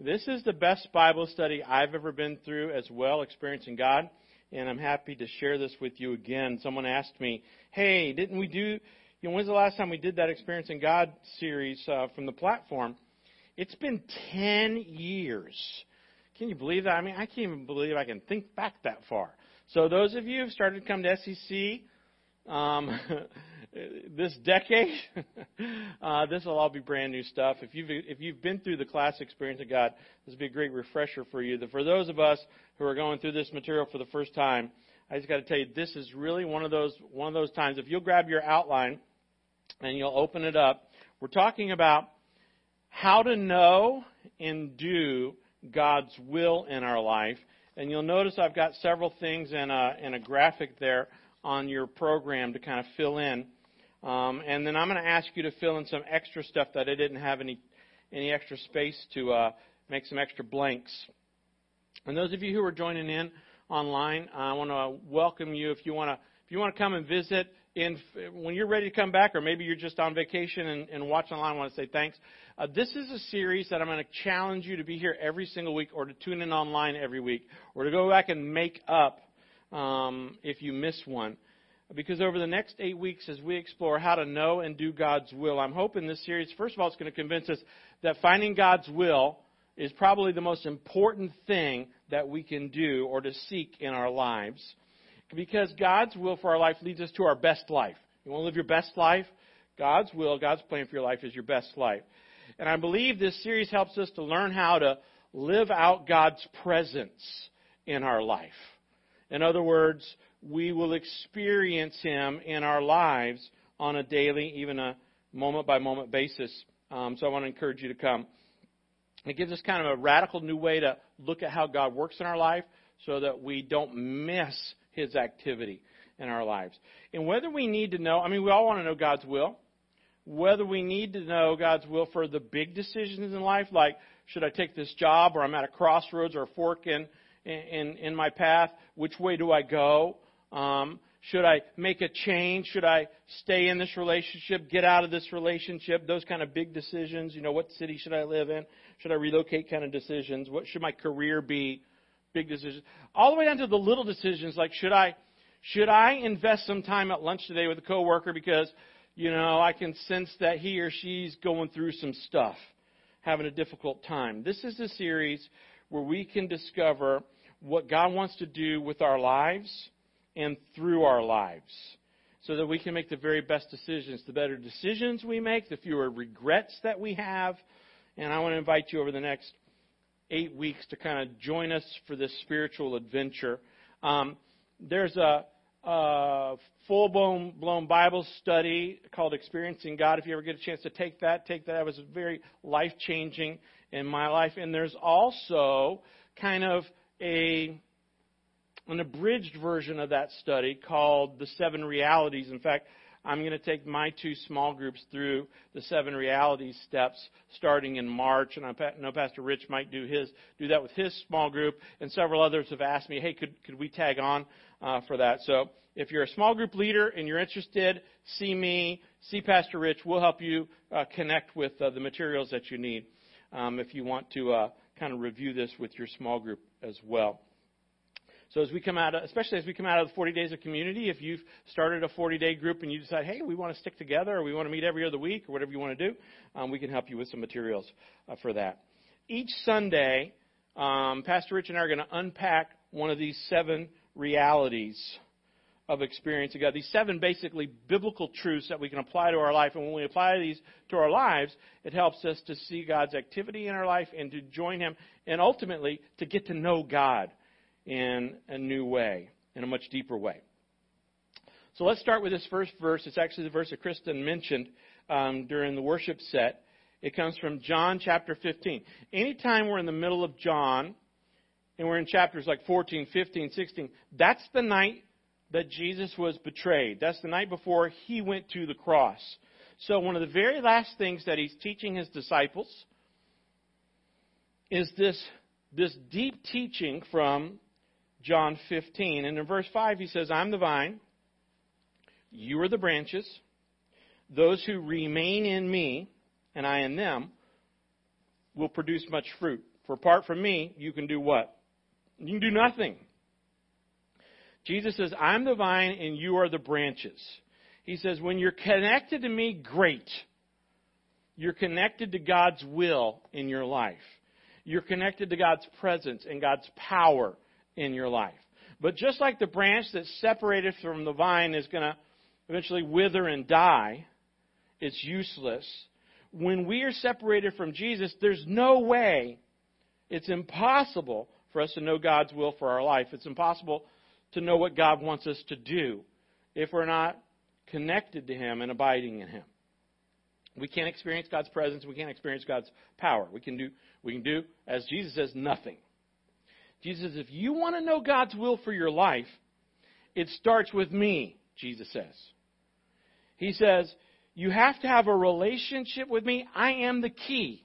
This is the best Bible study I've ever been through as well, experiencing God, and I'm happy to share this with you again. Someone asked me, "Hey, didn't we do? You know, when's the last time we did that experiencing God series uh, from the platform?" It's been ten years. Can you believe that? I mean, I can't even believe I can think back that far. So those of you who've started to come to SEC, um, this decade, uh, this will all be brand new stuff. If you've if you've been through the class experience of God, this will be a great refresher for you. For those of us who are going through this material for the first time, I just got to tell you, this is really one of those one of those times. If you'll grab your outline and you'll open it up, we're talking about how to know and do God's will in our life. And you'll notice I've got several things in a, in a graphic there on your program to kind of fill in. Um, and then I'm going to ask you to fill in some extra stuff that I didn't have any any extra space to uh, make some extra blanks. And those of you who are joining in online, I want to welcome you. If you want to if you want to come and visit, in when you're ready to come back, or maybe you're just on vacation and, and watch online, I want to say thanks. Uh, this is a series that I'm going to challenge you to be here every single week, or to tune in online every week, or to go back and make up um, if you miss one because over the next eight weeks, as we explore how to know and do God's will, I'm hoping this series, first of all, it's going to convince us that finding God's will is probably the most important thing that we can do or to seek in our lives. Because God's will for our life leads us to our best life. You want to live your best life? God's will, God's plan for your life is your best life. And I believe this series helps us to learn how to live out God's presence in our life. In other words, we will experience Him in our lives on a daily, even a moment by moment basis. Um, so I want to encourage you to come. It gives us kind of a radical new way to look at how God works in our life so that we don't miss His activity in our lives. And whether we need to know, I mean, we all want to know God's will. Whether we need to know God's will for the big decisions in life, like should I take this job, or I'm at a crossroads or a fork in, in, in my path, which way do I go? Um, should I make a change? Should I stay in this relationship? Get out of this relationship? Those kind of big decisions. You know, what city should I live in? Should I relocate kind of decisions? What should my career be? Big decisions. All the way down to the little decisions like should I should I invest some time at lunch today with a coworker because you know I can sense that he or she's going through some stuff, having a difficult time. This is a series where we can discover what God wants to do with our lives and through our lives so that we can make the very best decisions. The better decisions we make, the fewer regrets that we have. And I want to invite you over the next eight weeks to kind of join us for this spiritual adventure. Um, there's a, a full blown, blown Bible study called Experiencing God. If you ever get a chance to take that, take that. It was very life changing in my life. And there's also kind of a an abridged version of that study called The Seven Realities. In fact, I'm going to take my two small groups through the seven realities steps starting in March, and I know Pastor Rich might do his do that with his small group, and several others have asked me, "Hey, could could we tag on uh, for that?" So if you're a small group leader and you're interested, see me, see Pastor Rich. We'll help you uh, connect with uh, the materials that you need um, if you want to uh, kind of review this with your small group as well. So as we come out, of, especially as we come out of the 40 days of community, if you've started a 40 day group and you decide, hey, we want to stick together or we want to meet every other week or whatever you want to do, um, we can help you with some materials uh, for that. Each Sunday, um, Pastor Rich and I are going to unpack one of these seven realities of experiencing God. These seven basically biblical truths that we can apply to our life. And when we apply these to our lives, it helps us to see God's activity in our life and to join Him and ultimately to get to know God in a new way, in a much deeper way. So let's start with this first verse. It's actually the verse that Kristen mentioned um, during the worship set. It comes from John chapter 15. Anytime we're in the middle of John, and we're in chapters like 14, 15, 16, that's the night that Jesus was betrayed. That's the night before he went to the cross. So one of the very last things that he's teaching his disciples is this, this deep teaching from John 15. And in verse 5, he says, I'm the vine, you are the branches. Those who remain in me, and I in them, will produce much fruit. For apart from me, you can do what? You can do nothing. Jesus says, I'm the vine and you are the branches. He says, when you're connected to me, great. You're connected to God's will in your life. You're connected to God's presence and God's power in your life. But just like the branch that's separated from the vine is going to eventually wither and die, it's useless. When we are separated from Jesus, there's no way, it's impossible for us to know God's will for our life. It's impossible to know what God wants us to do if we're not connected to Him and abiding in Him. We can't experience God's presence. We can't experience God's power. We can do, we can do, as Jesus says, nothing. Jesus says, if you want to know God's will for your life, it starts with me, Jesus says. He says, you have to have a relationship with me. I am the key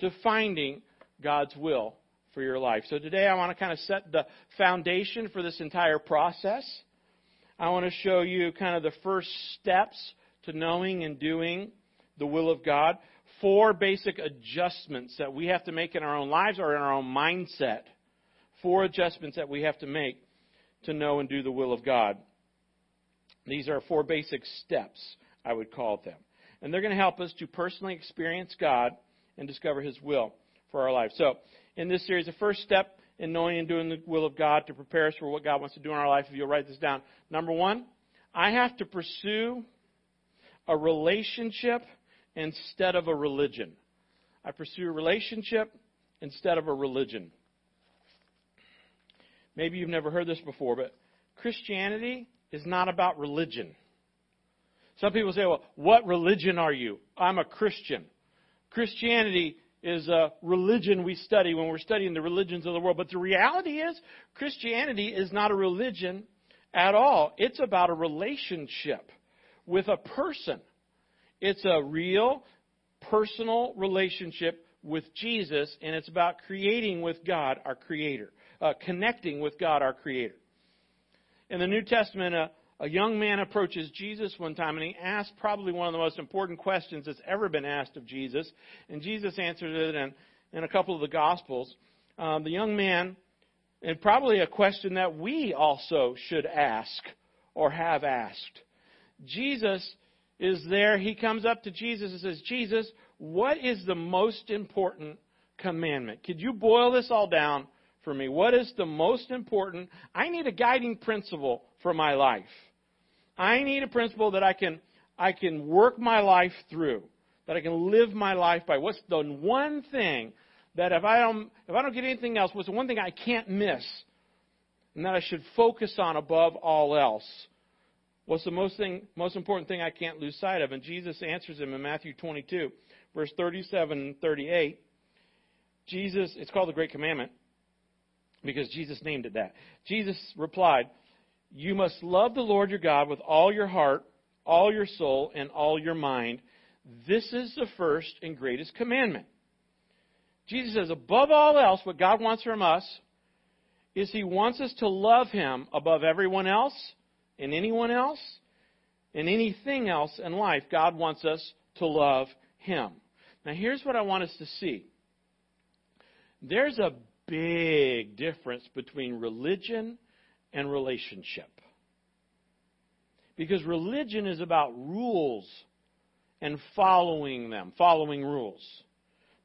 to finding God's will for your life. So today I want to kind of set the foundation for this entire process. I want to show you kind of the first steps to knowing and doing the will of God. Four basic adjustments that we have to make in our own lives or in our own mindset. Four adjustments that we have to make to know and do the will of God. These are four basic steps, I would call them. And they're going to help us to personally experience God and discover His will for our life. So, in this series, the first step in knowing and doing the will of God to prepare us for what God wants to do in our life, if you'll write this down. Number one, I have to pursue a relationship instead of a religion. I pursue a relationship instead of a religion. Maybe you've never heard this before, but Christianity is not about religion. Some people say, well, what religion are you? I'm a Christian. Christianity is a religion we study when we're studying the religions of the world. But the reality is, Christianity is not a religion at all. It's about a relationship with a person. It's a real, personal relationship with Jesus, and it's about creating with God, our Creator, uh, connecting with God, our Creator. In the New Testament, a, a young man approaches Jesus one time, and he asks probably one of the most important questions that's ever been asked of Jesus, and Jesus answers it in, in a couple of the Gospels. Um, the young man, and probably a question that we also should ask or have asked. Jesus is there. He comes up to Jesus and says, Jesus, what is the most important commandment? Could you boil this all down for me? What is the most important? I need a guiding principle for my life. I need a principle that I can, I can work my life through, that I can live my life by. What's the one thing that if I don't, if I don't get anything else, what's the one thing I can't miss and that I should focus on above all else? What's the most thing, most important thing I can't lose sight of? And Jesus answers him in Matthew 22, verse 37 and 38. Jesus, it's called the Great Commandment because Jesus named it that. Jesus replied, You must love the Lord your God with all your heart, all your soul, and all your mind. This is the first and greatest commandment. Jesus says, above all else, what God wants from us is He wants us to love Him above everyone else and anyone else, and anything else in life, God wants us to love Him. Now, here's what I want us to see there's a big difference between religion and relationship. Because religion is about rules and following them, following rules.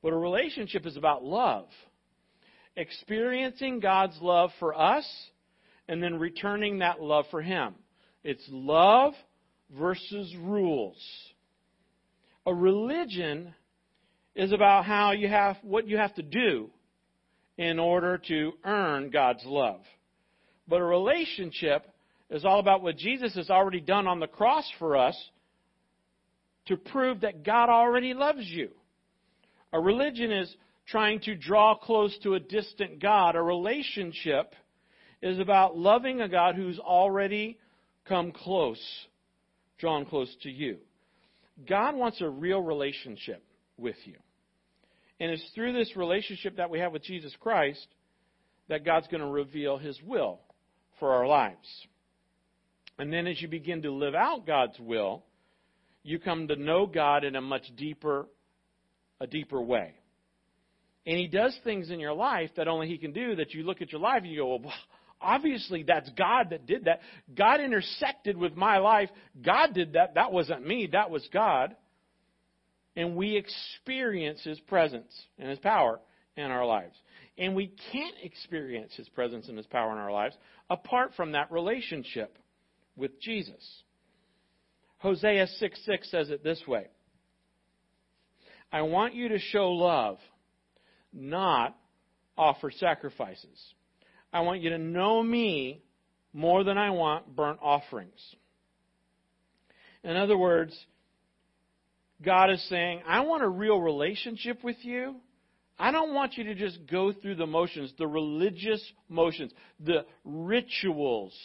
But a relationship is about love. Experiencing God's love for us and then returning that love for Him. It's love versus rules. A religion is about how you have what you have to do in order to earn God's love. But a relationship is all about what Jesus has already done on the cross for us to prove that God already loves you. A religion is trying to draw close to a distant God. A relationship is about loving a God who's already come close, drawn close to you. God wants a real relationship with you. And it's through this relationship that we have with Jesus Christ that God's going to reveal His will for our lives. And then as you begin to live out God's will, you come to know God in a much deeper, a deeper way. And He does things in your life that only He can do that you look at your life and you go, well, obviously that's God that did that. God intersected with my life. God did that. That wasn't me. That was God. And we experience His presence and His power in our lives. And we can't experience His presence and His power in our lives apart from that relationship with Jesus. Hosea 6 6 says it this way I want you to show love, not offer sacrifices. I want you to know me more than I want burnt offerings. In other words, God is saying, I want a real relationship with you. I don't want you to just go through the motions, the religious motions, the rituals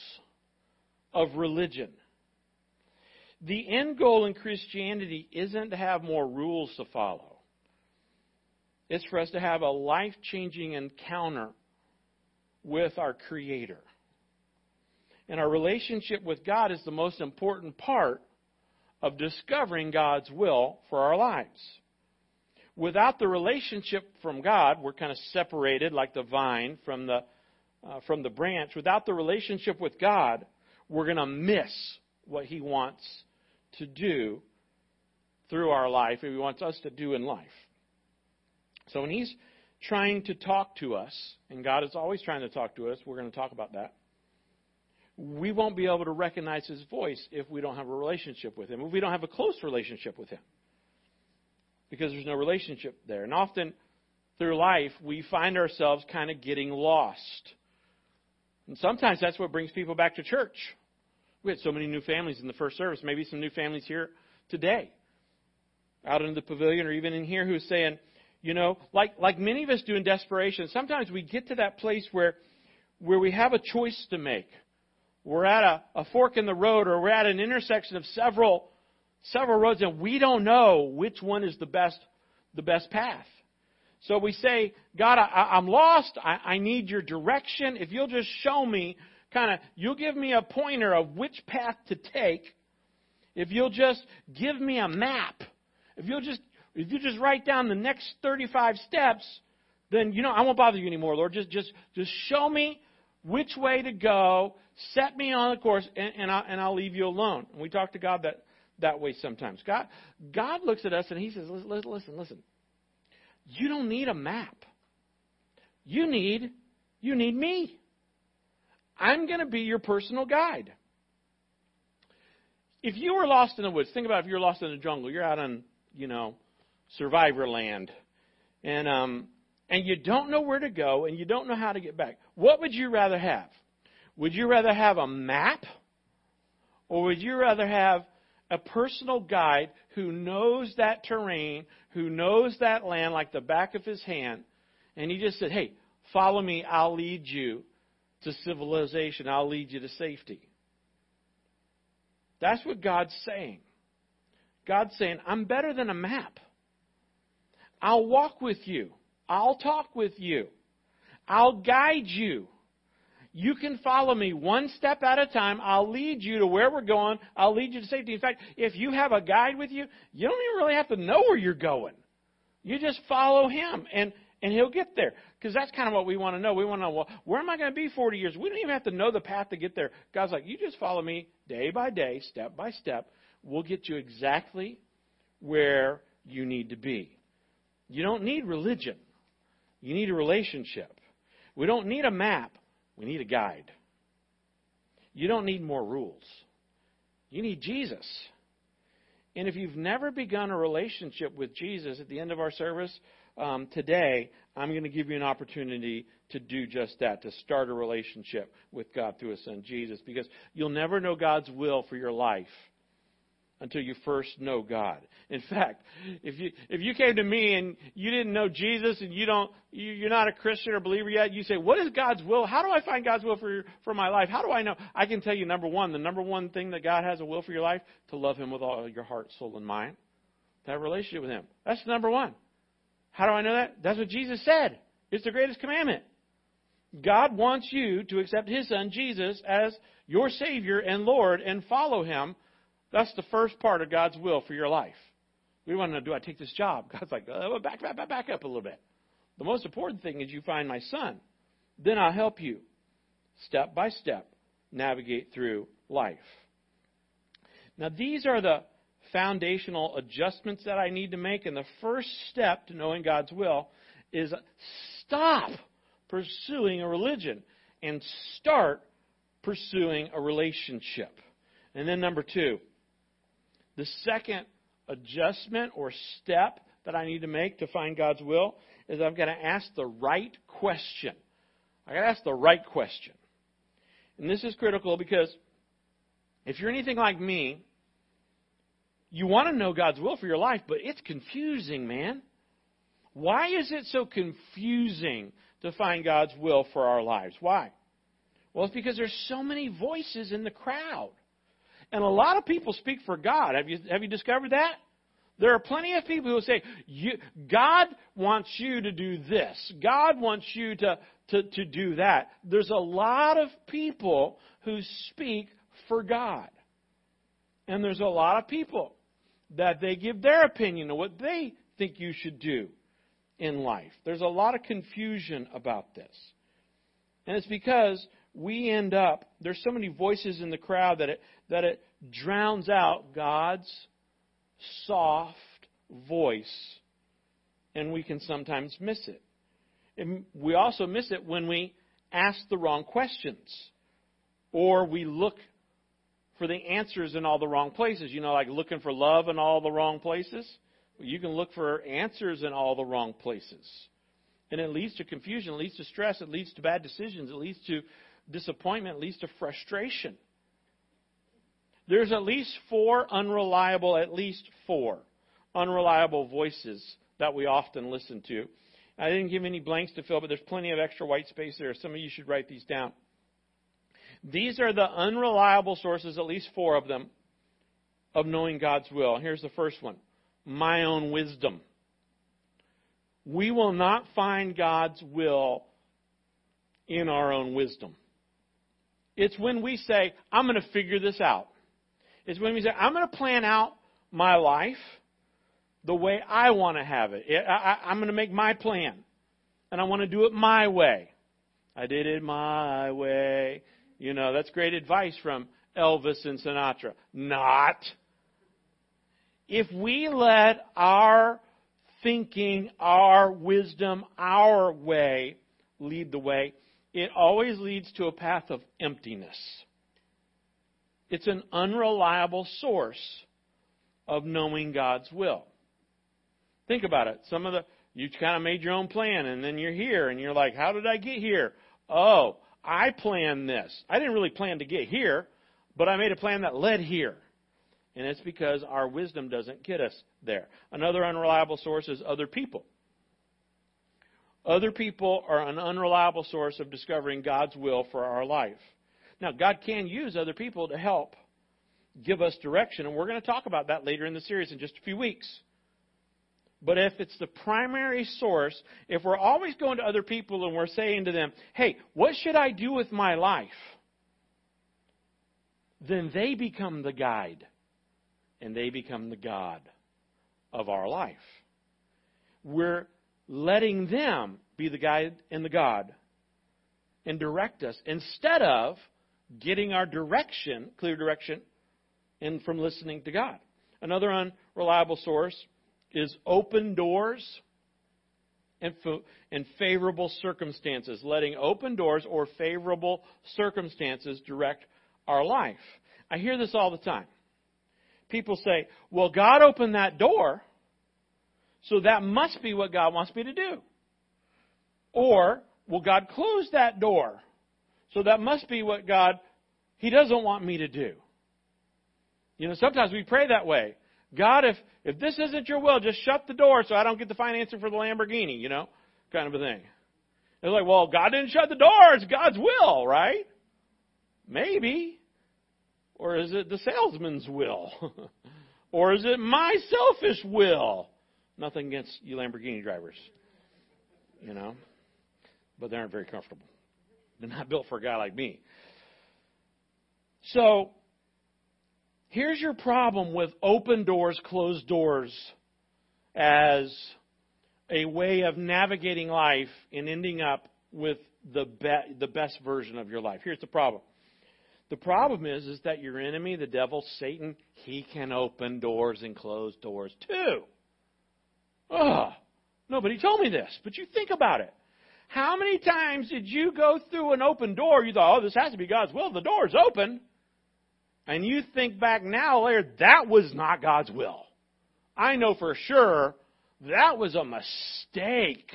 of religion. The end goal in Christianity isn't to have more rules to follow. It's for us to have a life changing encounter with our Creator. And our relationship with God is the most important part of discovering God's will for our lives. Without the relationship from God, we're kind of separated like the vine from the, uh, from the branch. Without the relationship with God, we're going to miss what He wants to do through our life and He wants us to do in life. So when He's trying to talk to us, and God is always trying to talk to us, we're going to talk about that. We won't be able to recognize His voice if we don't have a relationship with Him, if we don't have a close relationship with Him. Because there's no relationship there. And often through life, we find ourselves kind of getting lost. And sometimes that's what brings people back to church. We had so many new families in the first service, maybe some new families here today, out in the pavilion or even in here who's saying, you know, like, like many of us do in desperation, sometimes we get to that place where, where we have a choice to make. We're at a, a fork in the road or we're at an intersection of several, several roads and we don't know which one is the best, the best path. So we say, God, I, am lost. I, I need your direction. If you'll just show me, kind of, you'll give me a pointer of which path to take. If you'll just give me a map. If you'll just if you just write down the next 35 steps, then you know I won't bother you anymore, Lord. Just just just show me which way to go, set me on the course, and, and, I, and I'll leave you alone. And we talk to God that that way sometimes. God God looks at us and He says, listen, listen, listen. You don't need a map. You need you need me. I'm going to be your personal guide. If you were lost in the woods, think about if you're lost in the jungle. You're out on, you know, survivor land. And, um, and you don't know where to go and you don't know how to get back. What would you rather have? Would you rather have a map or would you rather have a personal guide who knows that terrain, who knows that land like the back of his hand, and he just said, Hey, follow me, I'll lead you to civilization, I'll lead you to safety. That's what God's saying. God's saying, I'm better than a map. I'll walk with you. I'll talk with you. I'll guide you. You can follow me one step at a time. I'll lead you to where we're going. I'll lead you to safety. In fact, if you have a guide with you, you don't even really have to know where you're going. You just follow him and, and he'll get there. Because that's kind of what we want to know. We want to know, well, where am I going to be 40 years? We don't even have to know the path to get there. God's like, you just follow me day by day, step by step. We'll get you exactly where you need to be. You don't need religion. You need a relationship. We don't need a map. We need a guide. You don't need more rules. You need Jesus. And if you've never begun a relationship with Jesus at the end of our service um, today, I'm going to give you an opportunity to do just that, to start a relationship with God through His Son Jesus, because you'll never know God's will for your life until you first know God. In fact, if you if you came to me and you didn't know Jesus and you don't you, you're not a Christian or believer yet, you say, "What is God's will? How do I find God's will for for my life? How do I know?" I can tell you number 1, the number one thing that God has a will for your life, to love him with all your heart, soul and mind. To have a relationship with him. That's number 1. How do I know that? That's what Jesus said. It's the greatest commandment. God wants you to accept his son Jesus as your savior and Lord and follow him that's the first part of God's will for your life. We want to know, do I take this job? God's like, oh, back, back, back, back up a little bit. The most important thing is you find my son. Then I'll help you step by step navigate through life. Now, these are the foundational adjustments that I need to make. And the first step to knowing God's will is stop pursuing a religion and start pursuing a relationship. And then, number two, the second adjustment or step that I need to make to find God's will is I've got to ask the right question. I've got to ask the right question. And this is critical because if you're anything like me, you want to know God's will for your life, but it's confusing, man. Why is it so confusing to find God's will for our lives? Why? Well, it's because there's so many voices in the crowd. And a lot of people speak for God. Have you, have you discovered that? There are plenty of people who say, God wants you to do this. God wants you to, to, to do that. There's a lot of people who speak for God. And there's a lot of people that they give their opinion of what they think you should do in life. There's a lot of confusion about this. And it's because we end up, there's so many voices in the crowd that it, that it drowns out God's soft voice, and we can sometimes miss it. And we also miss it when we ask the wrong questions, or we look for the answers in all the wrong places. You know, like looking for love in all the wrong places. You can look for answers in all the wrong places. And it leads to confusion, it leads to stress, it leads to bad decisions, it leads to disappointment, leads to frustration. There's at least four unreliable, at least four unreliable voices that we often listen to. I didn't give any blanks to fill, but there's plenty of extra white space there. Some of you should write these down. These are the unreliable sources, at least four of them, of knowing God's will. Here's the first one my own wisdom. We will not find God's will in our own wisdom. It's when we say, I'm going to figure this out. It's when we say, I'm going to plan out my life the way I want to have it. I, am going to make my plan. And I want to do it my way. I did it my way. You know, that's great advice from Elvis and Sinatra. Not. If we let our thinking, our wisdom, our way lead the way, it always leads to a path of emptiness. It's an unreliable source of knowing God's will. Think about it. Some of the, you kind of made your own plan and then you're here and you're like, how did I get here? Oh, I planned this. I didn't really plan to get here, but I made a plan that led here. And it's because our wisdom doesn't get us there. Another unreliable source is other people. Other people are an unreliable source of discovering God's will for our life. Now, God can use other people to help give us direction, and we're going to talk about that later in the series in just a few weeks. But if it's the primary source, if we're always going to other people and we're saying to them, hey, what should I do with my life? Then they become the guide and they become the God of our life. We're letting them be the guide and the God and direct us instead of getting our direction, clear direction, and from listening to God. Another unreliable source is open doors and, and favorable circumstances, letting open doors or favorable circumstances direct our life. I hear this all the time. People say, well, God opened that door, so that must be what God wants me to do. Or, will God close that door, so that must be what God, He doesn't want me to do. You know, sometimes we pray that way. God, if, if this isn't your will, just shut the door so I don't get the financing for the Lamborghini, you know, kind of a thing. It's like, well, God didn't shut the door. It's God's will, right? Maybe. Or is it the salesman's will? or is it my selfish will? Nothing against you Lamborghini drivers, you know, but they aren't very comfortable. They're not built for a guy like me. So, Here's your problem with open doors, closed doors as a way of navigating life and ending up with the, be- the best version of your life. Here's the problem. The problem is, is that your enemy, the devil, Satan, he can open doors and close doors too. Ugh. Nobody told me this, but you think about it. How many times did you go through an open door? You thought, oh, this has to be God's will. The door's open. And you think back now later, that was not God's will. I know for sure that was a mistake.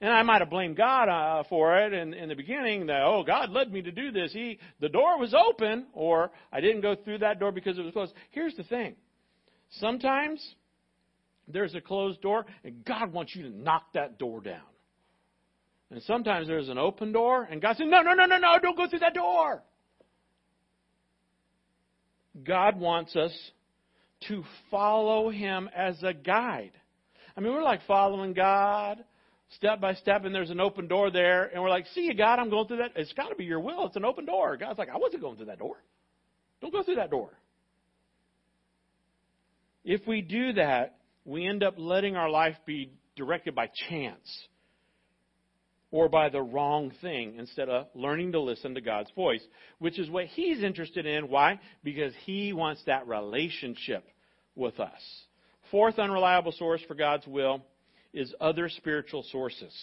And I might have blamed God uh, for it in, in the beginning that, oh, God led me to do this. He, the door was open, or I didn't go through that door because it was closed. Here's the thing. Sometimes there's a closed door, and God wants you to knock that door down. And sometimes there's an open door, and God says, No, no, no, no, no, don't go through that door. God wants us to follow Him as a guide. I mean, we're like following God step by step, and there's an open door there, and we're like, See you, God, I'm going through that. It's got to be your will. It's an open door. God's like, I wasn't going through that door. Don't go through that door. If we do that, we end up letting our life be directed by chance or by the wrong thing instead of learning to listen to God's voice, which is what He's interested in. Why? Because He wants that relationship with us. Fourth unreliable source for God's will is other spiritual sources.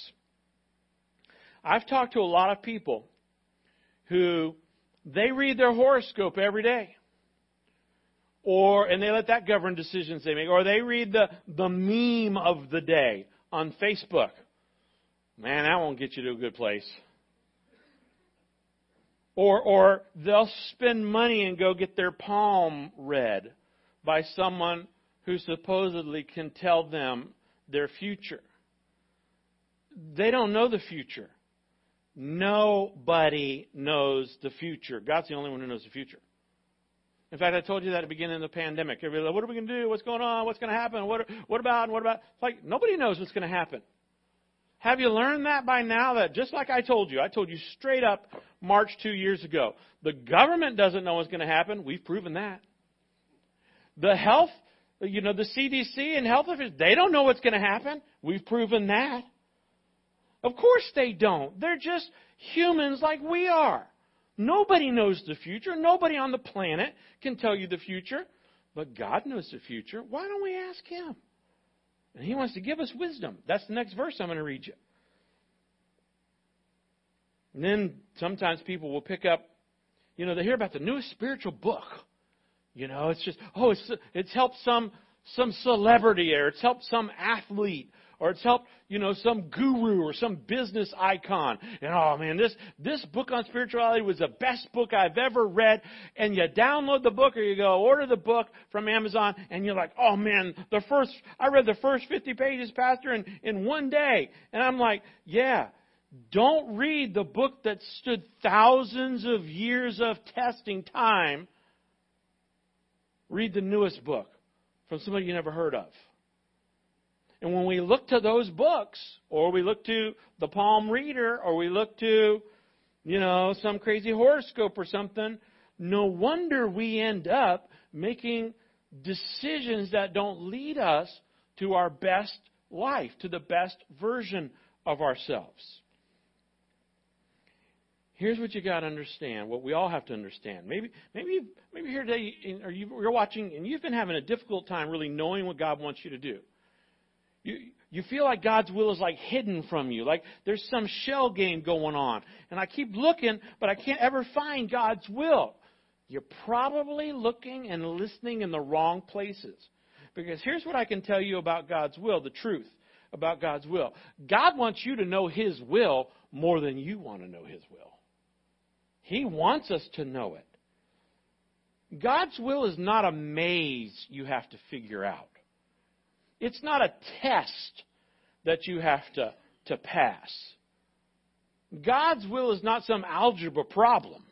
I've talked to a lot of people who they read their horoscope every day. Or and they let that govern decisions they make. Or they read the, the meme of the day on Facebook. Man, that won't get you to a good place. Or, or they'll spend money and go get their palm read by someone who supposedly can tell them their future. They don't know the future. Nobody knows the future. God's the only one who knows the future. In fact, I told you that at the beginning of the pandemic. Everybody like, what are we going to do? What's going on? What's going to happen? What, what about? What about? It's like nobody knows what's going to happen. Have you learned that by now? That just like I told you, I told you straight up March two years ago. The government doesn't know what's going to happen. We've proven that. The health, you know, the CDC and health officials, they don't know what's going to happen. We've proven that. Of course they don't. They're just humans like we are. Nobody knows the future. Nobody on the planet can tell you the future. But God knows the future. Why don't we ask Him? And he wants to give us wisdom. That's the next verse I'm going to read you. And then sometimes people will pick up, you know, they hear about the newest spiritual book. You know, it's just, oh, it's, it's helped some, some celebrity or it's helped some athlete or it's helped, you know, some guru or some business icon. And oh man, this, this book on spirituality was the best book I've ever read. And you download the book or you go order the book from Amazon and you're like, oh man, the first, I read the first 50 pages, Pastor, in, in one day. And I'm like, yeah, don't read the book that stood thousands of years of testing time. Read the newest book from somebody you never heard of. And when we look to those books, or we look to the palm reader, or we look to, you know, some crazy horoscope or something, no wonder we end up making decisions that don't lead us to our best life, to the best version of ourselves. Here's what you got to understand. What we all have to understand. Maybe, maybe, maybe here today, or you're watching, and you've been having a difficult time really knowing what God wants you to do. You, you feel like God's will is like hidden from you, like there's some shell game going on. And I keep looking, but I can't ever find God's will. You're probably looking and listening in the wrong places. Because here's what I can tell you about God's will, the truth about God's will. God wants you to know His will more than you want to know His will. He wants us to know it. God's will is not a maze you have to figure out. It's not a test that you have to, to pass. God's will is not some algebra problem.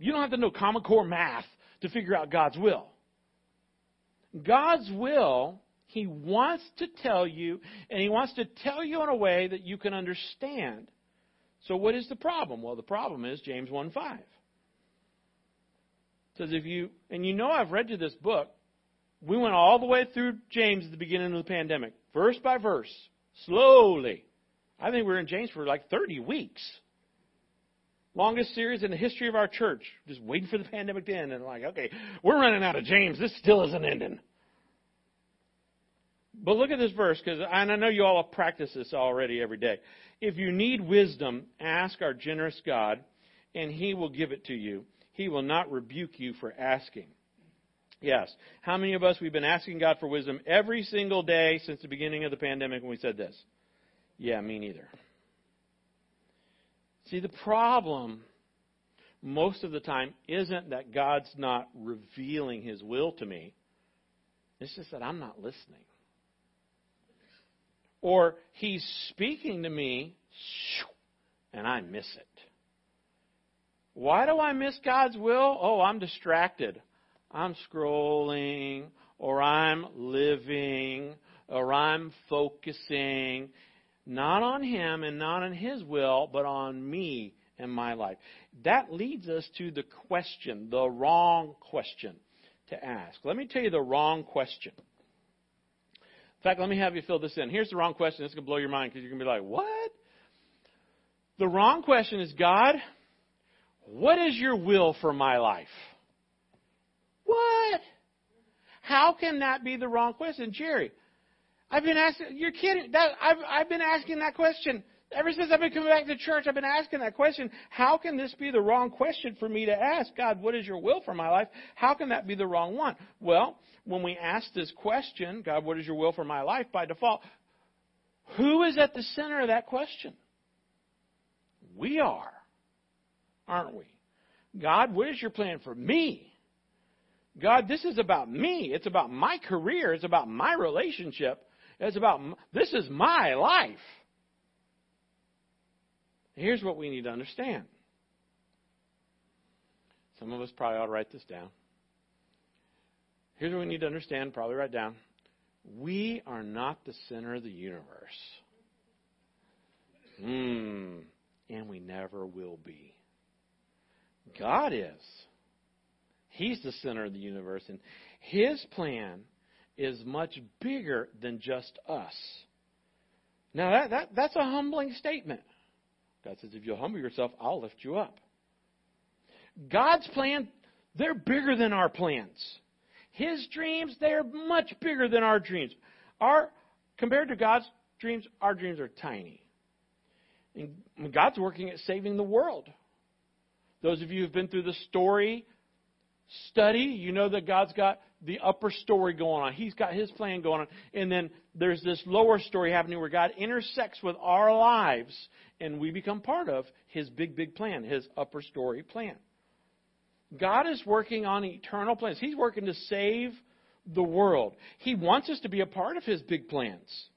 You don't have to know Common Core math to figure out God's will. God's will, He wants to tell you, and He wants to tell you in a way that you can understand. So, what is the problem? Well, the problem is James 1 5. It says, if you, and you know I've read you this book, we went all the way through James at the beginning of the pandemic, verse by verse. Slowly. I think we are in James for like 30 weeks. Longest series in the history of our church. Just waiting for the pandemic to end and like, okay, we're running out of James. This still isn't ending. But look at this verse, because I know you all have practiced this already every day. If you need wisdom, ask our generous God, and He will give it to you. He will not rebuke you for asking. Yes. How many of us we've been asking God for wisdom every single day since the beginning of the pandemic when we said this? Yeah, me neither. See, the problem most of the time isn't that God's not revealing His will to me. It's just that I'm not listening. Or He's speaking to me and I miss it. Why do I miss God's will? Oh, I'm distracted. I'm scrolling, or I'm living, or I'm focusing, not on Him and not on His will, but on me and my life. That leads us to the question, the wrong question to ask. Let me tell you the wrong question. In fact, let me have you fill this in. Here's the wrong question. It's going to blow your mind because you're going to be like, what? The wrong question is God, what is your will for my life? What? How can that be the wrong question, Jerry? I've been asking. You're kidding. That, I've I've been asking that question ever since I've been coming back to church. I've been asking that question. How can this be the wrong question for me to ask? God, what is your will for my life? How can that be the wrong one? Well, when we ask this question, God, what is your will for my life? By default, who is at the center of that question? We are, aren't we? God, what is your plan for me? God, this is about me. It's about my career. It's about my relationship. It's about, this is my life. Here's what we need to understand. Some of us probably ought to write this down. Here's what we need to understand, probably write down. We are not the center of the universe. Hmm. And we never will be. God is. He's the center of the universe, and His plan is much bigger than just us. Now, that, that, that's a humbling statement. God says, if you'll humble yourself, I'll lift you up. God's plan, they're bigger than our plans. His dreams, they're much bigger than our dreams. Our, compared to God's dreams, our dreams are tiny. And God's working at saving the world. Those of you who've been through the story study, you know that God's got the upper story going on. He's got his plan going on. And then there's this lower story happening where God intersects with our lives and we become part of his big, big plan, his upper story plan. God is working on eternal plans. He's working to save the world. He wants us to be a part of his big plans.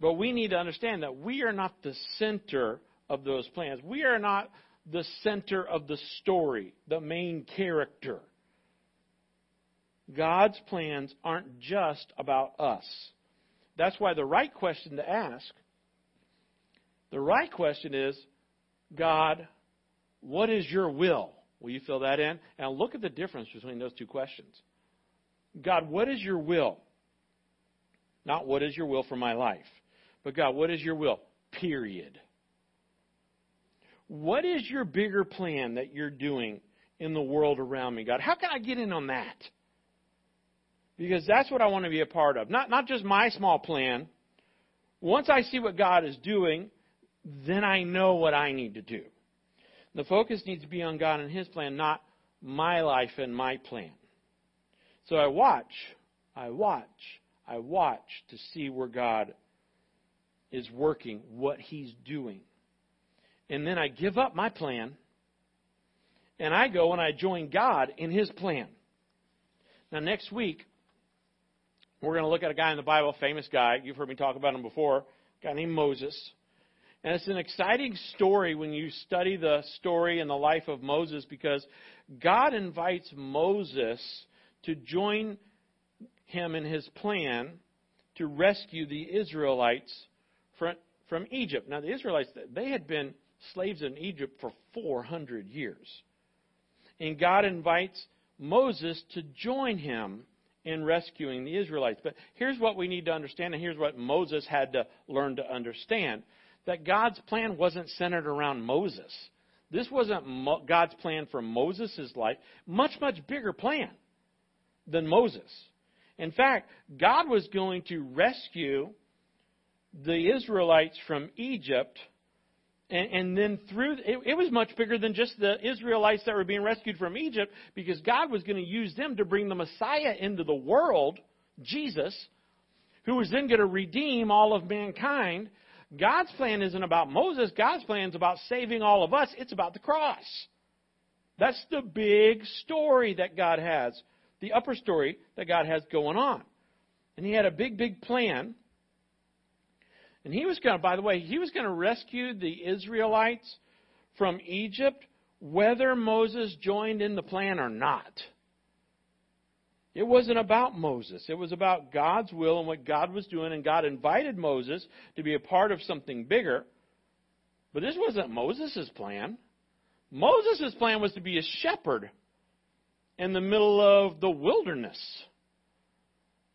But we need to understand that we are not the center of those plans. We are not the center of the story, the main character. God's plans aren't just about us. That's why the right question to ask, the right question is, God, what is your will? Will you fill that in? And look at the difference between those two questions. God, what is your will? Not what is your will for my life, but God, what is your will? Period. What is your bigger plan that you're doing in the world around me, God? How can I get in on that? Because that's what I want to be a part of. Not, not just my small plan. Once I see what God is doing, then I know what I need to do. The focus needs to be on God and His plan, not my life and my plan. So I watch, I watch, I watch to see where God is working, what He's doing and then I give up my plan, and I go and I join God in His plan. Now, next week, we're going to look at a guy in the Bible, famous guy. You've heard me talk about him before, a guy named Moses. And it's an exciting story when you study the story and the life of Moses because God invites Moses to join him in his plan to rescue the Israelites from, from Egypt. Now, the Israelites, they had been slaves in Egypt for 400 years. And God invites Moses to join him in rescuing the Israelites. But here's what we need to understand, and here's what Moses had to learn to understand that God's plan wasn't centered around Moses. This wasn't Mo- God's plan for Moses' life, much, much bigger plan than Moses. In fact, God was going to rescue the Israelites from Egypt and, and then through, it, it was much bigger than just the Israelites that were being rescued from Egypt because God was going to use them to bring the Messiah into the world, Jesus, who was then going to redeem all of mankind. God's plan isn't about Moses. God's plan is about saving all of us. It's about the cross. That's the big story that God has, the upper story that God has going on. And He had a big, big plan and he was going to, by the way, he was going to rescue the Israelites from Egypt whether Moses joined in the plan or not. It wasn't about Moses. It was about God's will and what God was doing, and God invited Moses to be a part of something bigger. But this wasn't Moses' plan. Moses' plan was to be a shepherd in the middle of the wilderness.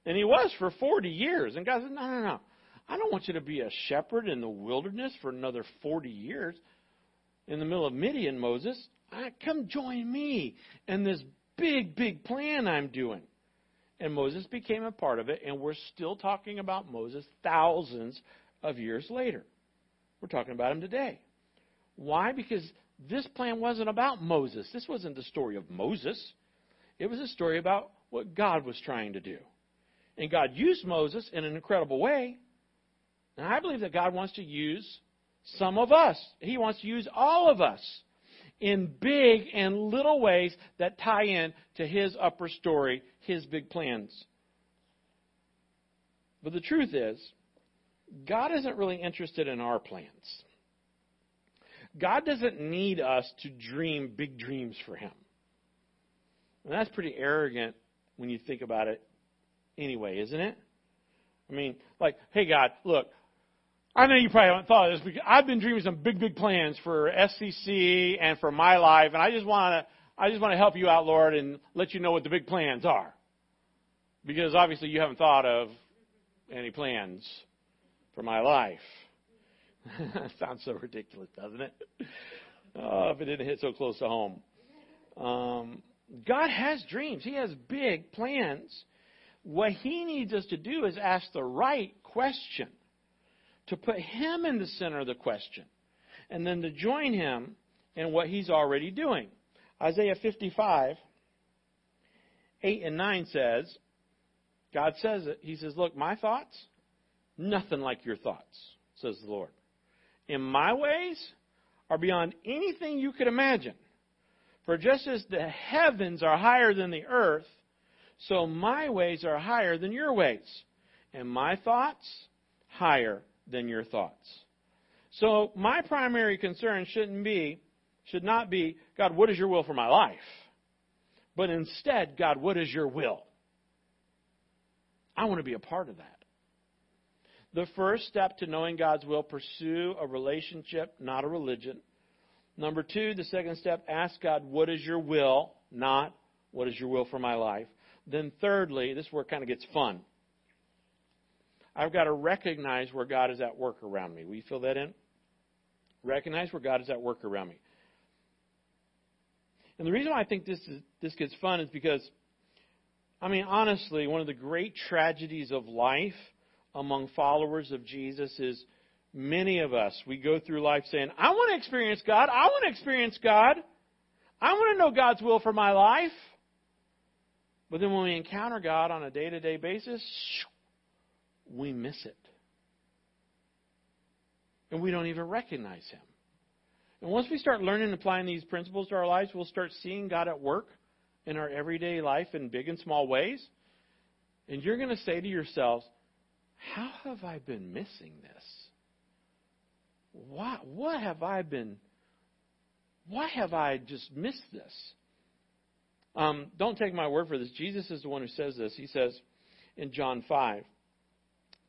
And he was for 40 years. And God said, no, no, no. I don't want you to be a shepherd in the wilderness for another 40 years in the middle of Midian, Moses. Come join me in this big, big plan I'm doing. And Moses became a part of it, and we're still talking about Moses thousands of years later. We're talking about him today. Why? Because this plan wasn't about Moses. This wasn't the story of Moses. It was a story about what God was trying to do. And God used Moses in an incredible way. And I believe that God wants to use some of us. He wants to use all of us in big and little ways that tie in to His upper story, His big plans. But the truth is, God isn't really interested in our plans. God doesn't need us to dream big dreams for Him. And that's pretty arrogant when you think about it anyway, isn't it? I mean, like, hey, God, look, I know you probably haven't thought of this because I've been dreaming some big, big plans for SCC and for my life, and I just want to, I just want to help you out, Lord, and let you know what the big plans are. Because obviously you haven't thought of any plans for my life. sounds so ridiculous, doesn't it? Oh, if it didn't hit so close to home. Um, God has dreams. He has big plans. What He needs us to do is ask the right question to put him in the center of the question, and then to join him in what he's already doing. Isaiah 55, 8 and 9 says, God says it. He says, Look, my thoughts, nothing like your thoughts, says the Lord. In my ways are beyond anything you could imagine. For just as the heavens are higher than the earth, so my ways are higher than your ways, and my thoughts higher than your thoughts. So my primary concern shouldn't be, should not be, God, what is your will for my life? But instead, God, what is your will? I want to be a part of that. The first step to knowing God's will, pursue a relationship, not a religion. Number two, the second step, ask God, what is your will, not what is your will for my life. Then thirdly, this is where it kind of gets fun. I've got to recognize where God is at work around me. Will you fill that in? Recognize where God is at work around me. And the reason why I think this is, this gets fun is because, I mean, honestly, one of the great tragedies of life among followers of Jesus is many of us, we go through life saying, I want to experience God. I want to experience God. I want to know God's will for my life. But then when we encounter God on a day to day basis, we miss it. And we don't even recognize Him. And once we start learning and applying these principles to our lives, we'll start seeing God at work in our everyday life in big and small ways. And you're going to say to yourselves, How have I been missing this? What, what have I been, why have I just missed this? Um, don't take my word for this. Jesus is the one who says this. He says in John 5,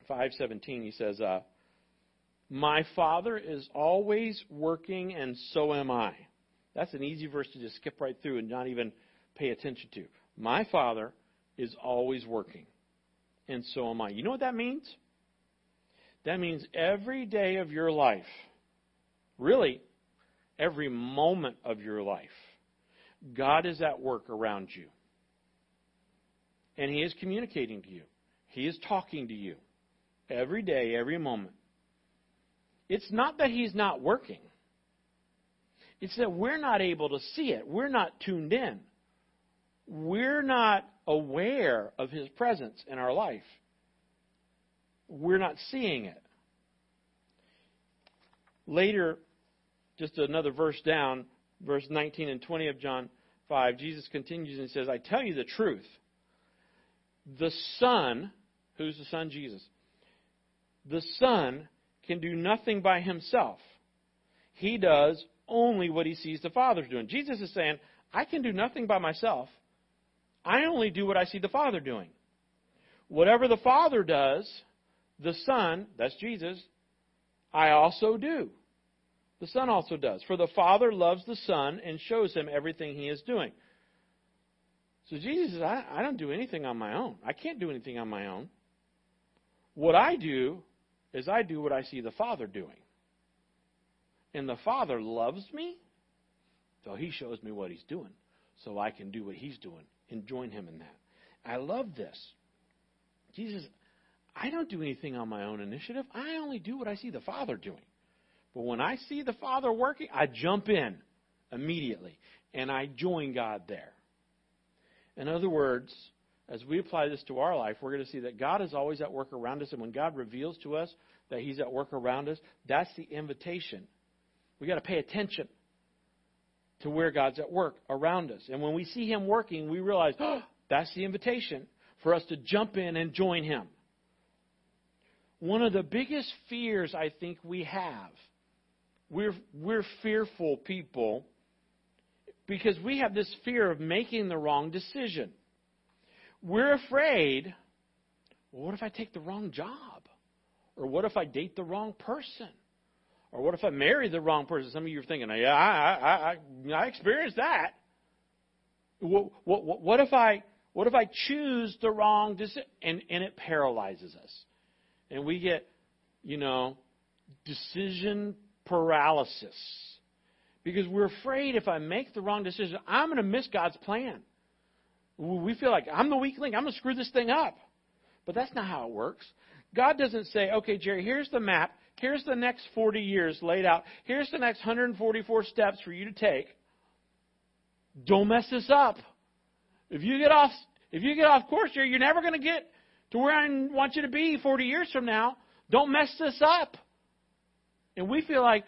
5:17 he says, uh, "My Father is always working, and so am I." That's an easy verse to just skip right through and not even pay attention to. My Father is always working. And so am I. You know what that means? That means every day of your life, really, every moment of your life, God is at work around you. And He is communicating to you, He is talking to you every day, every moment. It's not that He's not working, it's that we're not able to see it, we're not tuned in, we're not aware of His presence in our life. We're not seeing it. Later, just another verse down, verse 19 and 20 of John 5, Jesus continues and says, I tell you the truth. The Son, who's the Son? Jesus. The Son can do nothing by himself. He does only what he sees the Father doing. Jesus is saying, I can do nothing by myself. I only do what I see the Father doing. Whatever the Father does, the Son, that's Jesus, I also do. The Son also does. For the Father loves the Son and shows him everything he is doing. So Jesus says, I, I don't do anything on my own. I can't do anything on my own. What I do is I do what I see the Father doing. And the Father loves me, so he shows me what he's doing, so I can do what he's doing and join him in that. I love this. Jesus, I don't do anything on my own initiative. I only do what I see the Father doing. But when I see the Father working, I jump in immediately and I join God there. In other words, as we apply this to our life, we're going to see that God is always at work around us. And when God reveals to us that He's at work around us, that's the invitation. We've got to pay attention to where God's at work around us. And when we see Him working, we realize, oh, that's the invitation for us to jump in and join Him. One of the biggest fears I think we have we're, we're fearful people because we have this fear of making the wrong decision. We're afraid, well, what if I take the wrong job? Or what if I date the wrong person? Or what if I marry the wrong person? Some of you are thinking, yeah, I, I, I, I experienced that. What, what, what, if I, what if I choose the wrong decision? And, and it paralyzes us. And we get, you know, decision paralysis. Because we're afraid if I make the wrong decision, I'm going to miss God's plan. We feel like I'm the weak link. I'm going to screw this thing up. But that's not how it works. God doesn't say, okay, Jerry, here's the map. Here's the next 40 years laid out. Here's the next 144 steps for you to take. Don't mess this up. If you get off, if you get off course here, you're never going to get to where I want you to be 40 years from now. Don't mess this up. And we feel like,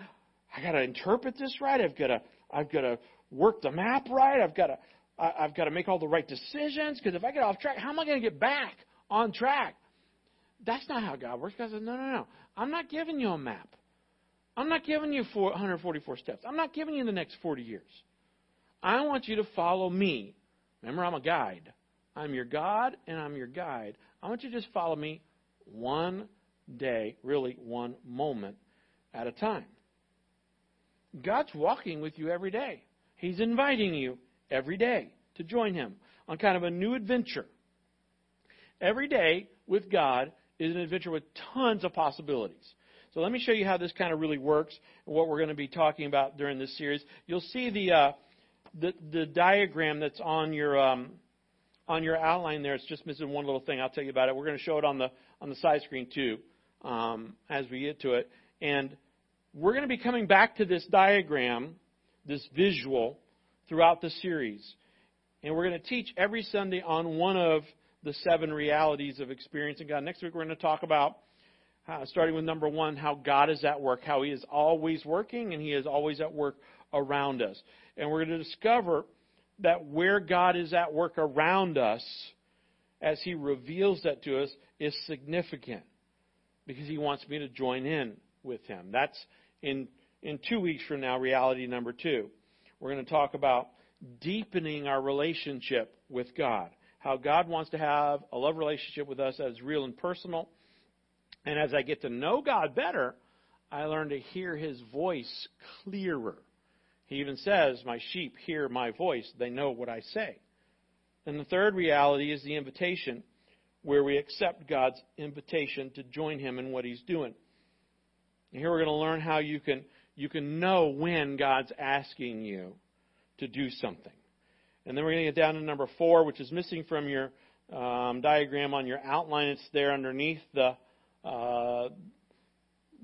I got to interpret this right. I've got to, I've got to work the map right. I've got to, I've got to make all the right decisions. Because if I get off track, how am I going to get back on track? That's not how God works. God says, no, no, no. I'm not giving you a map. I'm not giving you 144 steps. I'm not giving you the next 40 years. I want you to follow me. Remember, I'm a guide. I'm your God and I'm your guide. I want you to just follow me one day, really one moment at a time. God's walking with you every day. He's inviting you every day to join Him on kind of a new adventure. Every day with God is an adventure with tons of possibilities. So let me show you how this kind of really works and what we're going to be talking about during this series. You'll see the uh, the, the, diagram that's on your um, on your outline there. It's just missing one little thing. I'll tell you about it. We're going to show it on the on the side screen too um, as we get to it. And we're going to be coming back to this diagram, this visual, throughout the series. And we're going to teach every Sunday on one of the seven realities of experiencing God. Next week, we're going to talk about, uh, starting with number one, how God is at work, how He is always working, and He is always at work around us. And we're going to discover that where God is at work around us, as He reveals that to us, is significant because He wants me to join in with Him. That's in, in two weeks from now, reality number two. We're going to talk about deepening our relationship with God. How God wants to have a love relationship with us is real and personal. And as I get to know God better, I learn to hear His voice clearer. He even says, My sheep hear my voice, they know what I say. And the third reality is the invitation, where we accept God's invitation to join Him in what He's doing. And here we're going to learn how you can, you can know when God's asking you to do something. And then we're going to get down to number four, which is missing from your um, diagram on your outline. It's there underneath the uh,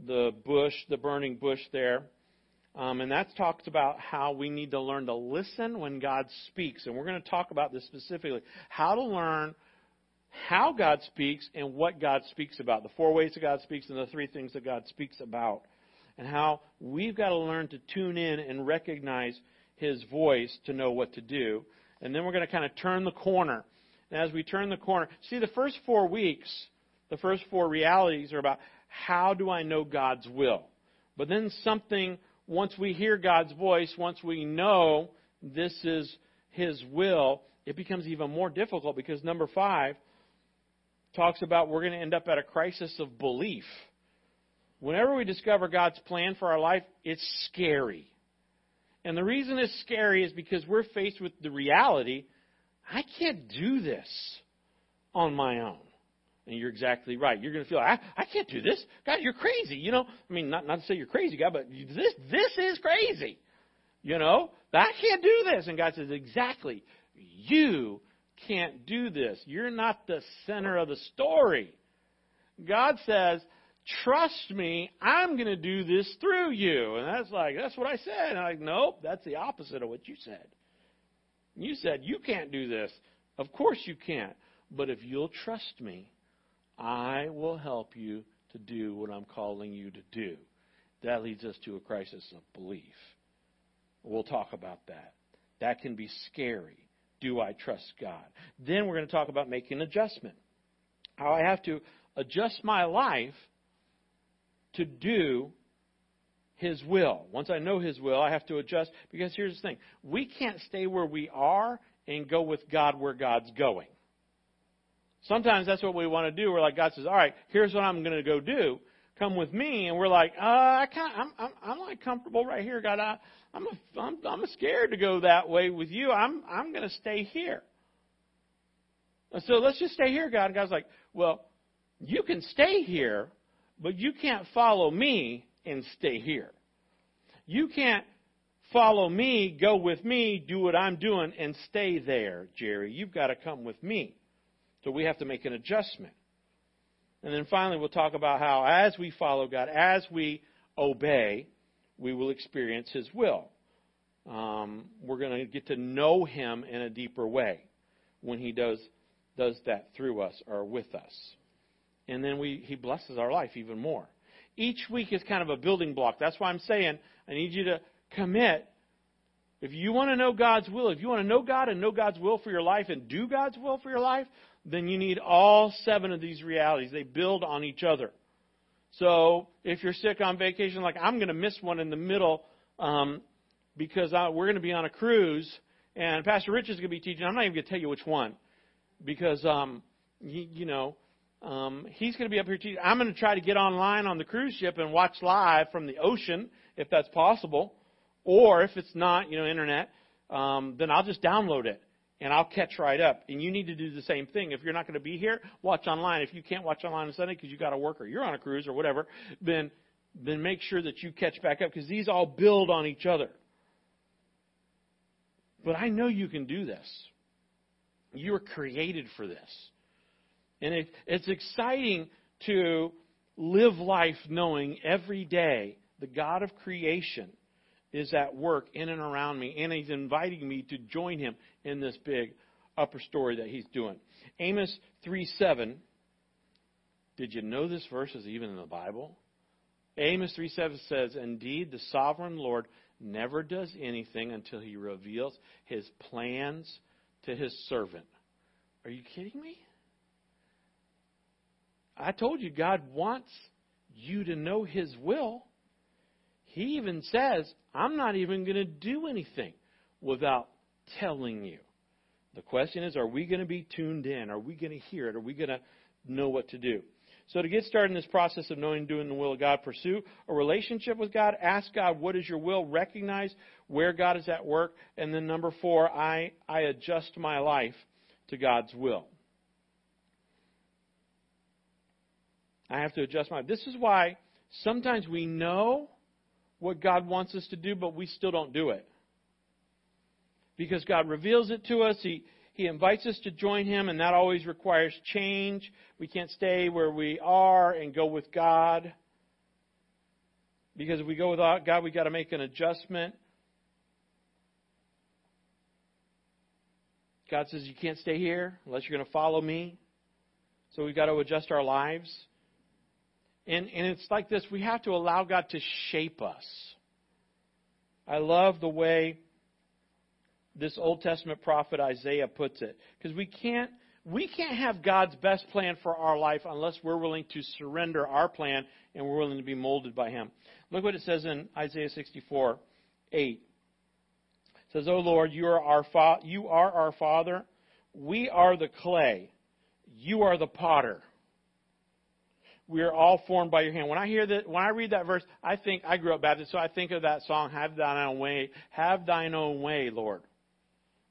the bush, the burning bush there. Um, and that talks about how we need to learn to listen when God speaks. And we're going to talk about this specifically. How to learn how God speaks and what God speaks about. The four ways that God speaks and the three things that God speaks about. And how we've got to learn to tune in and recognize His voice to know what to do. And then we're going to kind of turn the corner. And as we turn the corner, see, the first four weeks, the first four realities are about how do I know God's will? But then something, once we hear God's voice, once we know this is His will, it becomes even more difficult because number five talks about we're going to end up at a crisis of belief. Whenever we discover God's plan for our life, it's scary. And the reason it's scary is because we're faced with the reality I can't do this on my own. And you're exactly right. You're going to feel I, I can't do this. God, you're crazy. You know, I mean, not, not to say you're crazy, God, but this, this is crazy. You know, I can't do this. And God says, exactly. You can't do this. You're not the center of the story. God says, trust me, I'm going to do this through you. And that's like, that's what I said. And I'm like, nope, that's the opposite of what you said. You said, you can't do this. Of course you can't. But if you'll trust me, I will help you to do what I'm calling you to do. That leads us to a crisis of belief. We'll talk about that. That can be scary. Do I trust God? Then we're going to talk about making adjustment. How I have to adjust my life to do His will. Once I know His will, I have to adjust because here's the thing we can't stay where we are and go with God where God's going. Sometimes that's what we want to do. We're like, God says, all right, here's what I'm going to go do. Come with me. And we're like, uh, I can't, I'm, I'm, I'm not comfortable right here, God. I, I'm, a, I'm, I'm scared to go that way with you. I'm, I'm going to stay here. So let's just stay here, God. And God's like, well, you can stay here, but you can't follow me and stay here. You can't follow me, go with me, do what I'm doing, and stay there, Jerry. You've got to come with me. So we have to make an adjustment. And then finally, we'll talk about how as we follow God, as we obey, we will experience His will. Um, we're going to get to know Him in a deeper way when He does does that through us or with us. And then we, He blesses our life even more. Each week is kind of a building block. That's why I'm saying I need you to commit. If you want to know God's will, if you want to know God and know God's will for your life and do God's will for your life, then you need all seven of these realities. They build on each other. So if you're sick on vacation, like I'm going to miss one in the middle um, because I, we're going to be on a cruise, and Pastor Rich is going to be teaching. I'm not even going to tell you which one because um, he, you know um, he's going to be up here teaching. I'm going to try to get online on the cruise ship and watch live from the ocean if that's possible, or if it's not, you know, internet, um, then I'll just download it and I'll catch right up. And you need to do the same thing. If you're not going to be here, watch online. If you can't watch online on Sunday because you got to work or you're on a cruise or whatever, then then make sure that you catch back up because these all build on each other. But I know you can do this. You were created for this. And it, it's exciting to live life knowing every day the God of creation is at work in and around me, and He's inviting me to join Him in this big upper story that He's doing. Amos 3 7. Did you know this verse is even in the Bible? Amos 3 7 says, Indeed, the sovereign Lord never does anything until He reveals His plans to His servant. Are you kidding me? I told you God wants you to know His will. He even says, I'm not even going to do anything without telling you. The question is, are we going to be tuned in? Are we going to hear it? Are we going to know what to do? So to get started in this process of knowing doing the will of God, pursue a relationship with God. Ask God, what is your will? Recognize where God is at work. And then number four, I, I adjust my life to God's will. I have to adjust my. This is why sometimes we know what God wants us to do, but we still don't do it. Because God reveals it to us, He, he invites us to join Him, and that always requires change. We can't stay where we are and go with God. Because if we go with God, we've got to make an adjustment. God says, You can't stay here unless you're going to follow me. So we've got to adjust our lives. And, and it's like this we have to allow God to shape us. I love the way this Old Testament prophet Isaiah puts it. Because we can't, we can't have God's best plan for our life unless we're willing to surrender our plan and we're willing to be molded by Him. Look what it says in Isaiah 64 8. It says, "O Lord, you are our fa- you are our Father. We are the clay. You are the potter we are all formed by your hand. When I hear that, when I read that verse, I think I grew up Baptist, so I think of that song, "Have Thine Own Way, Have Thine Own Way, Lord."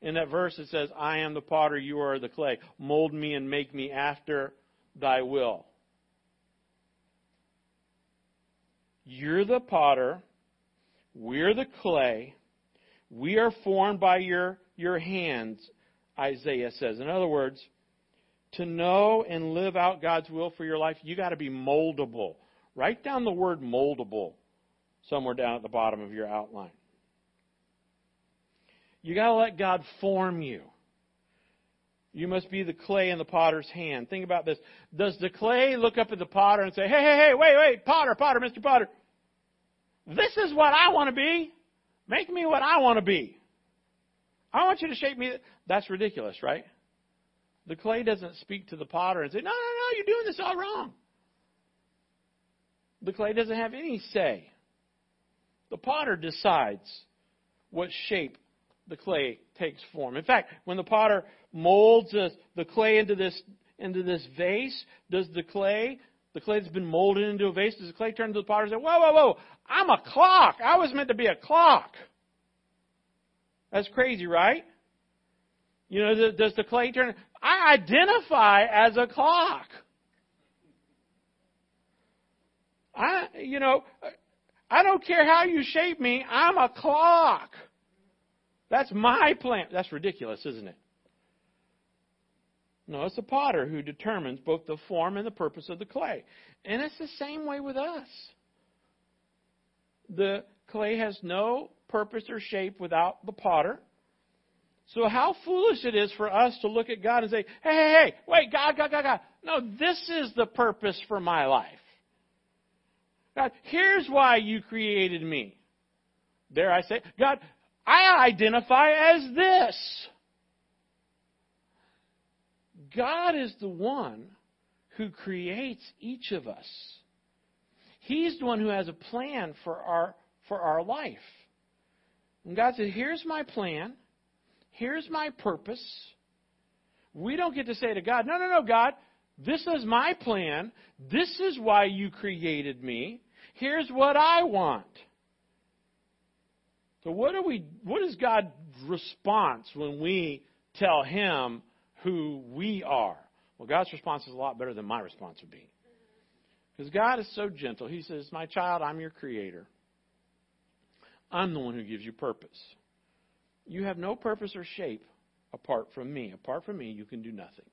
In that verse, it says, "I am the potter, you are the clay. Mold me and make me after Thy will." You're the potter, we're the clay. We are formed by your your hands, Isaiah says. In other words, to know and live out God's will for your life, you got to be moldable. Write down the word moldable somewhere down at the bottom of your outline. You got to let God form you. You must be the clay in the potter's hand. Think about this. Does the clay look up at the potter and say, hey, hey, hey, wait, wait, potter, potter, Mr. Potter, this is what I want to be. Make me what I want to be. I want you to shape me. That's ridiculous, right? The clay doesn't speak to the potter and say, no, no, no, you're doing this all wrong. The clay doesn't have any say. The potter decides what shape the clay takes form. In fact, when the potter molds the clay into this, into this vase, does the clay, the clay that's been molded into a vase, does the clay turn to the potter and say, whoa, whoa, whoa, I'm a clock. I was meant to be a clock. That's crazy, right? You know, does the clay turn? I identify as a clock. I, you know, I don't care how you shape me, I'm a clock. That's my plan. That's ridiculous, isn't it? No, it's the potter who determines both the form and the purpose of the clay. And it's the same way with us. The clay has no purpose or shape without the potter. So how foolish it is for us to look at God and say, hey, hey, hey, wait, God, God, God, God. No, this is the purpose for my life. God, here's why you created me. There I say, God, I identify as this. God is the one who creates each of us. He's the one who has a plan for our, for our life. And God said, here's my plan. Here's my purpose. We don't get to say to God, no, no, no, God, this is my plan. This is why you created me. Here's what I want. So what do we what is God's response when we tell him who we are? Well, God's response is a lot better than my response would be. Because God is so gentle. He says, My child, I'm your creator. I'm the one who gives you purpose. You have no purpose or shape apart from me. Apart from me, you can do nothing.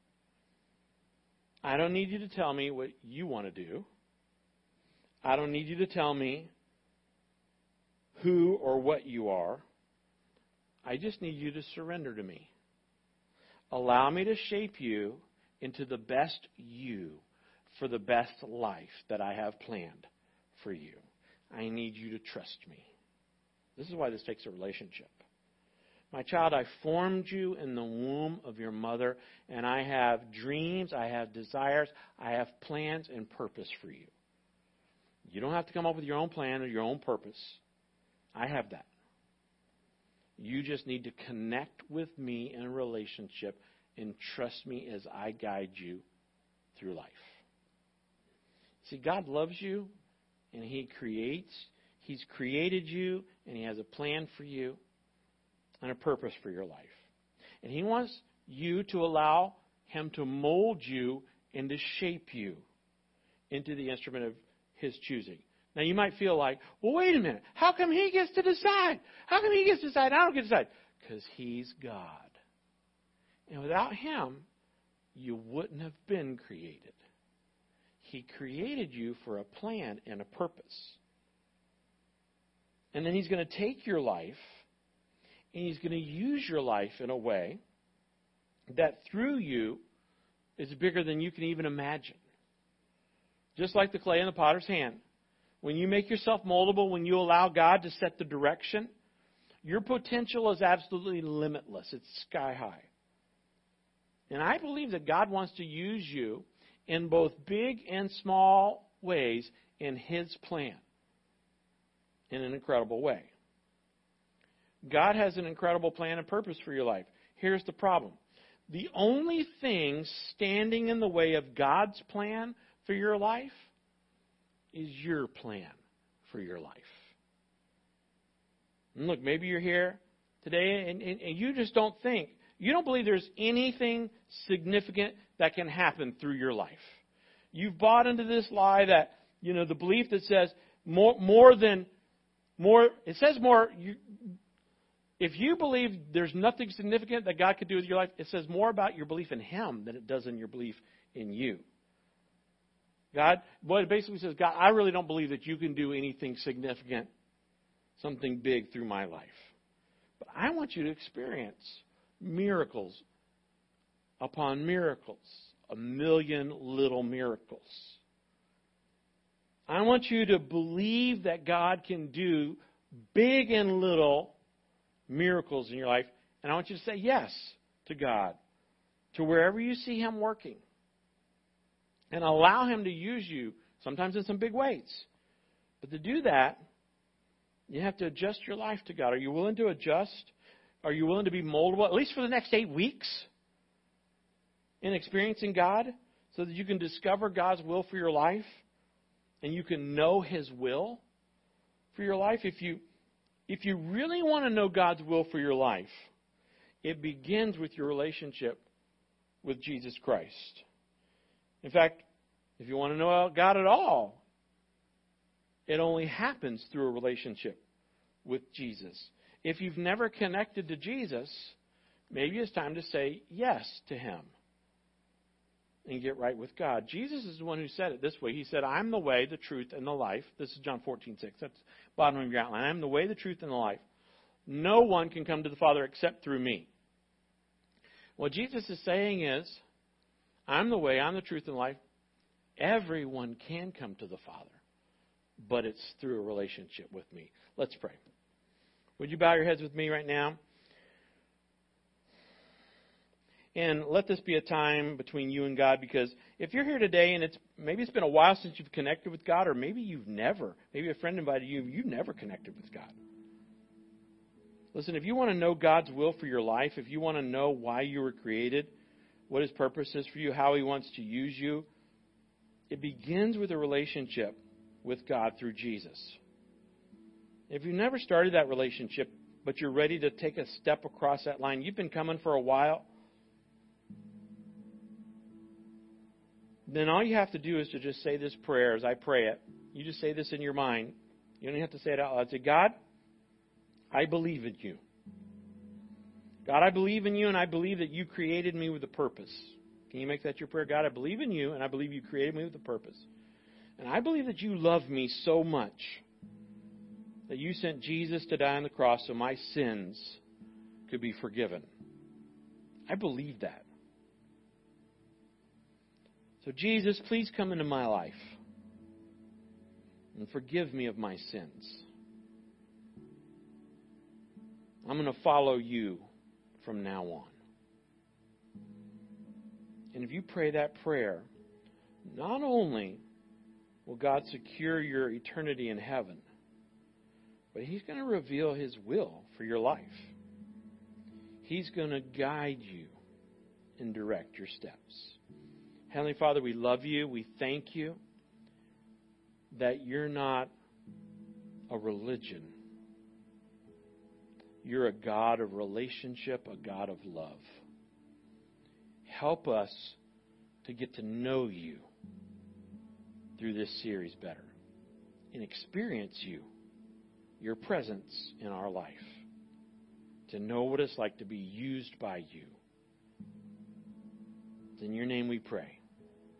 I don't need you to tell me what you want to do. I don't need you to tell me who or what you are. I just need you to surrender to me. Allow me to shape you into the best you for the best life that I have planned for you. I need you to trust me. This is why this takes a relationship. My child, I formed you in the womb of your mother, and I have dreams, I have desires, I have plans and purpose for you. You don't have to come up with your own plan or your own purpose. I have that. You just need to connect with me in a relationship and trust me as I guide you through life. See, God loves you, and He creates. He's created you, and He has a plan for you and a purpose for your life. And He wants you to allow Him to mold you and to shape you into the instrument of His choosing. Now you might feel like, well, wait a minute. How come He gets to decide? How come He gets to decide? I don't get to decide. Because He's God. And without Him, you wouldn't have been created. He created you for a plan and a purpose. And then He's going to take your life and He's going to use your life in a way that through you is bigger than you can even imagine. Just like the clay in the potter's hand. When you make yourself moldable, when you allow God to set the direction, your potential is absolutely limitless. It's sky high. And I believe that God wants to use you in both big and small ways in His plan in an incredible way. God has an incredible plan and purpose for your life. Here's the problem the only thing standing in the way of God's plan for your life is your plan for your life. And look, maybe you're here today and, and, and you just don't think, you don't believe there's anything significant that can happen through your life. You've bought into this lie that, you know, the belief that says more, more than, more, it says more, you, if you believe there's nothing significant that God could do with your life, it says more about your belief in Him than it does in your belief in you. God, what it basically says, God, I really don't believe that you can do anything significant, something big through my life. But I want you to experience miracles upon miracles, a million little miracles. I want you to believe that God can do big and little miracles in your life. And I want you to say yes to God, to wherever you see Him working. And allow Him to use you, sometimes in some big ways. But to do that, you have to adjust your life to God. Are you willing to adjust? Are you willing to be moldable, at least for the next eight weeks, in experiencing God, so that you can discover God's will for your life and you can know His will for your life? If you if you really want to know God's will for your life, it begins with your relationship with Jesus Christ. In fact, if you want to know God at all, it only happens through a relationship with Jesus. If you've never connected to Jesus, maybe it's time to say yes to Him and get right with God. Jesus is the one who said it this way. He said, I'm the way, the truth, and the life. This is John 14, 6. That's bottom of your outline. I'm the way, the truth, and the life. No one can come to the Father except through me. What Jesus is saying is, I'm the way, I'm the truth, and life. Everyone can come to the Father, but it's through a relationship with me. Let's pray. Would you bow your heads with me right now? And let this be a time between you and God because if you're here today and it's maybe it's been a while since you've connected with God, or maybe you've never, maybe a friend invited you, you've never connected with God. Listen, if you want to know God's will for your life, if you want to know why you were created, what His purpose is for you, how He wants to use you, it begins with a relationship with God through Jesus. If you've never started that relationship, but you're ready to take a step across that line, you've been coming for a while then all you have to do is to just say this prayer as I pray it. You just say this in your mind. You don't have to say it out loud. Say, God, I believe in you. God, I believe in you, and I believe that you created me with a purpose. Can you make that your prayer? God, I believe in you, and I believe you created me with a purpose. And I believe that you love me so much that you sent Jesus to die on the cross so my sins could be forgiven. I believe that. So, Jesus, please come into my life and forgive me of my sins. I'm going to follow you from now on. And if you pray that prayer, not only will God secure your eternity in heaven, but He's going to reveal His will for your life. He's going to guide you and direct your steps. Heavenly Father, we love you. We thank you that you're not a religion. You're a God of relationship, a God of love. help us to get to know you through this series better and experience you, your presence in our life, to know what it's like to be used by you. It's in your name we pray.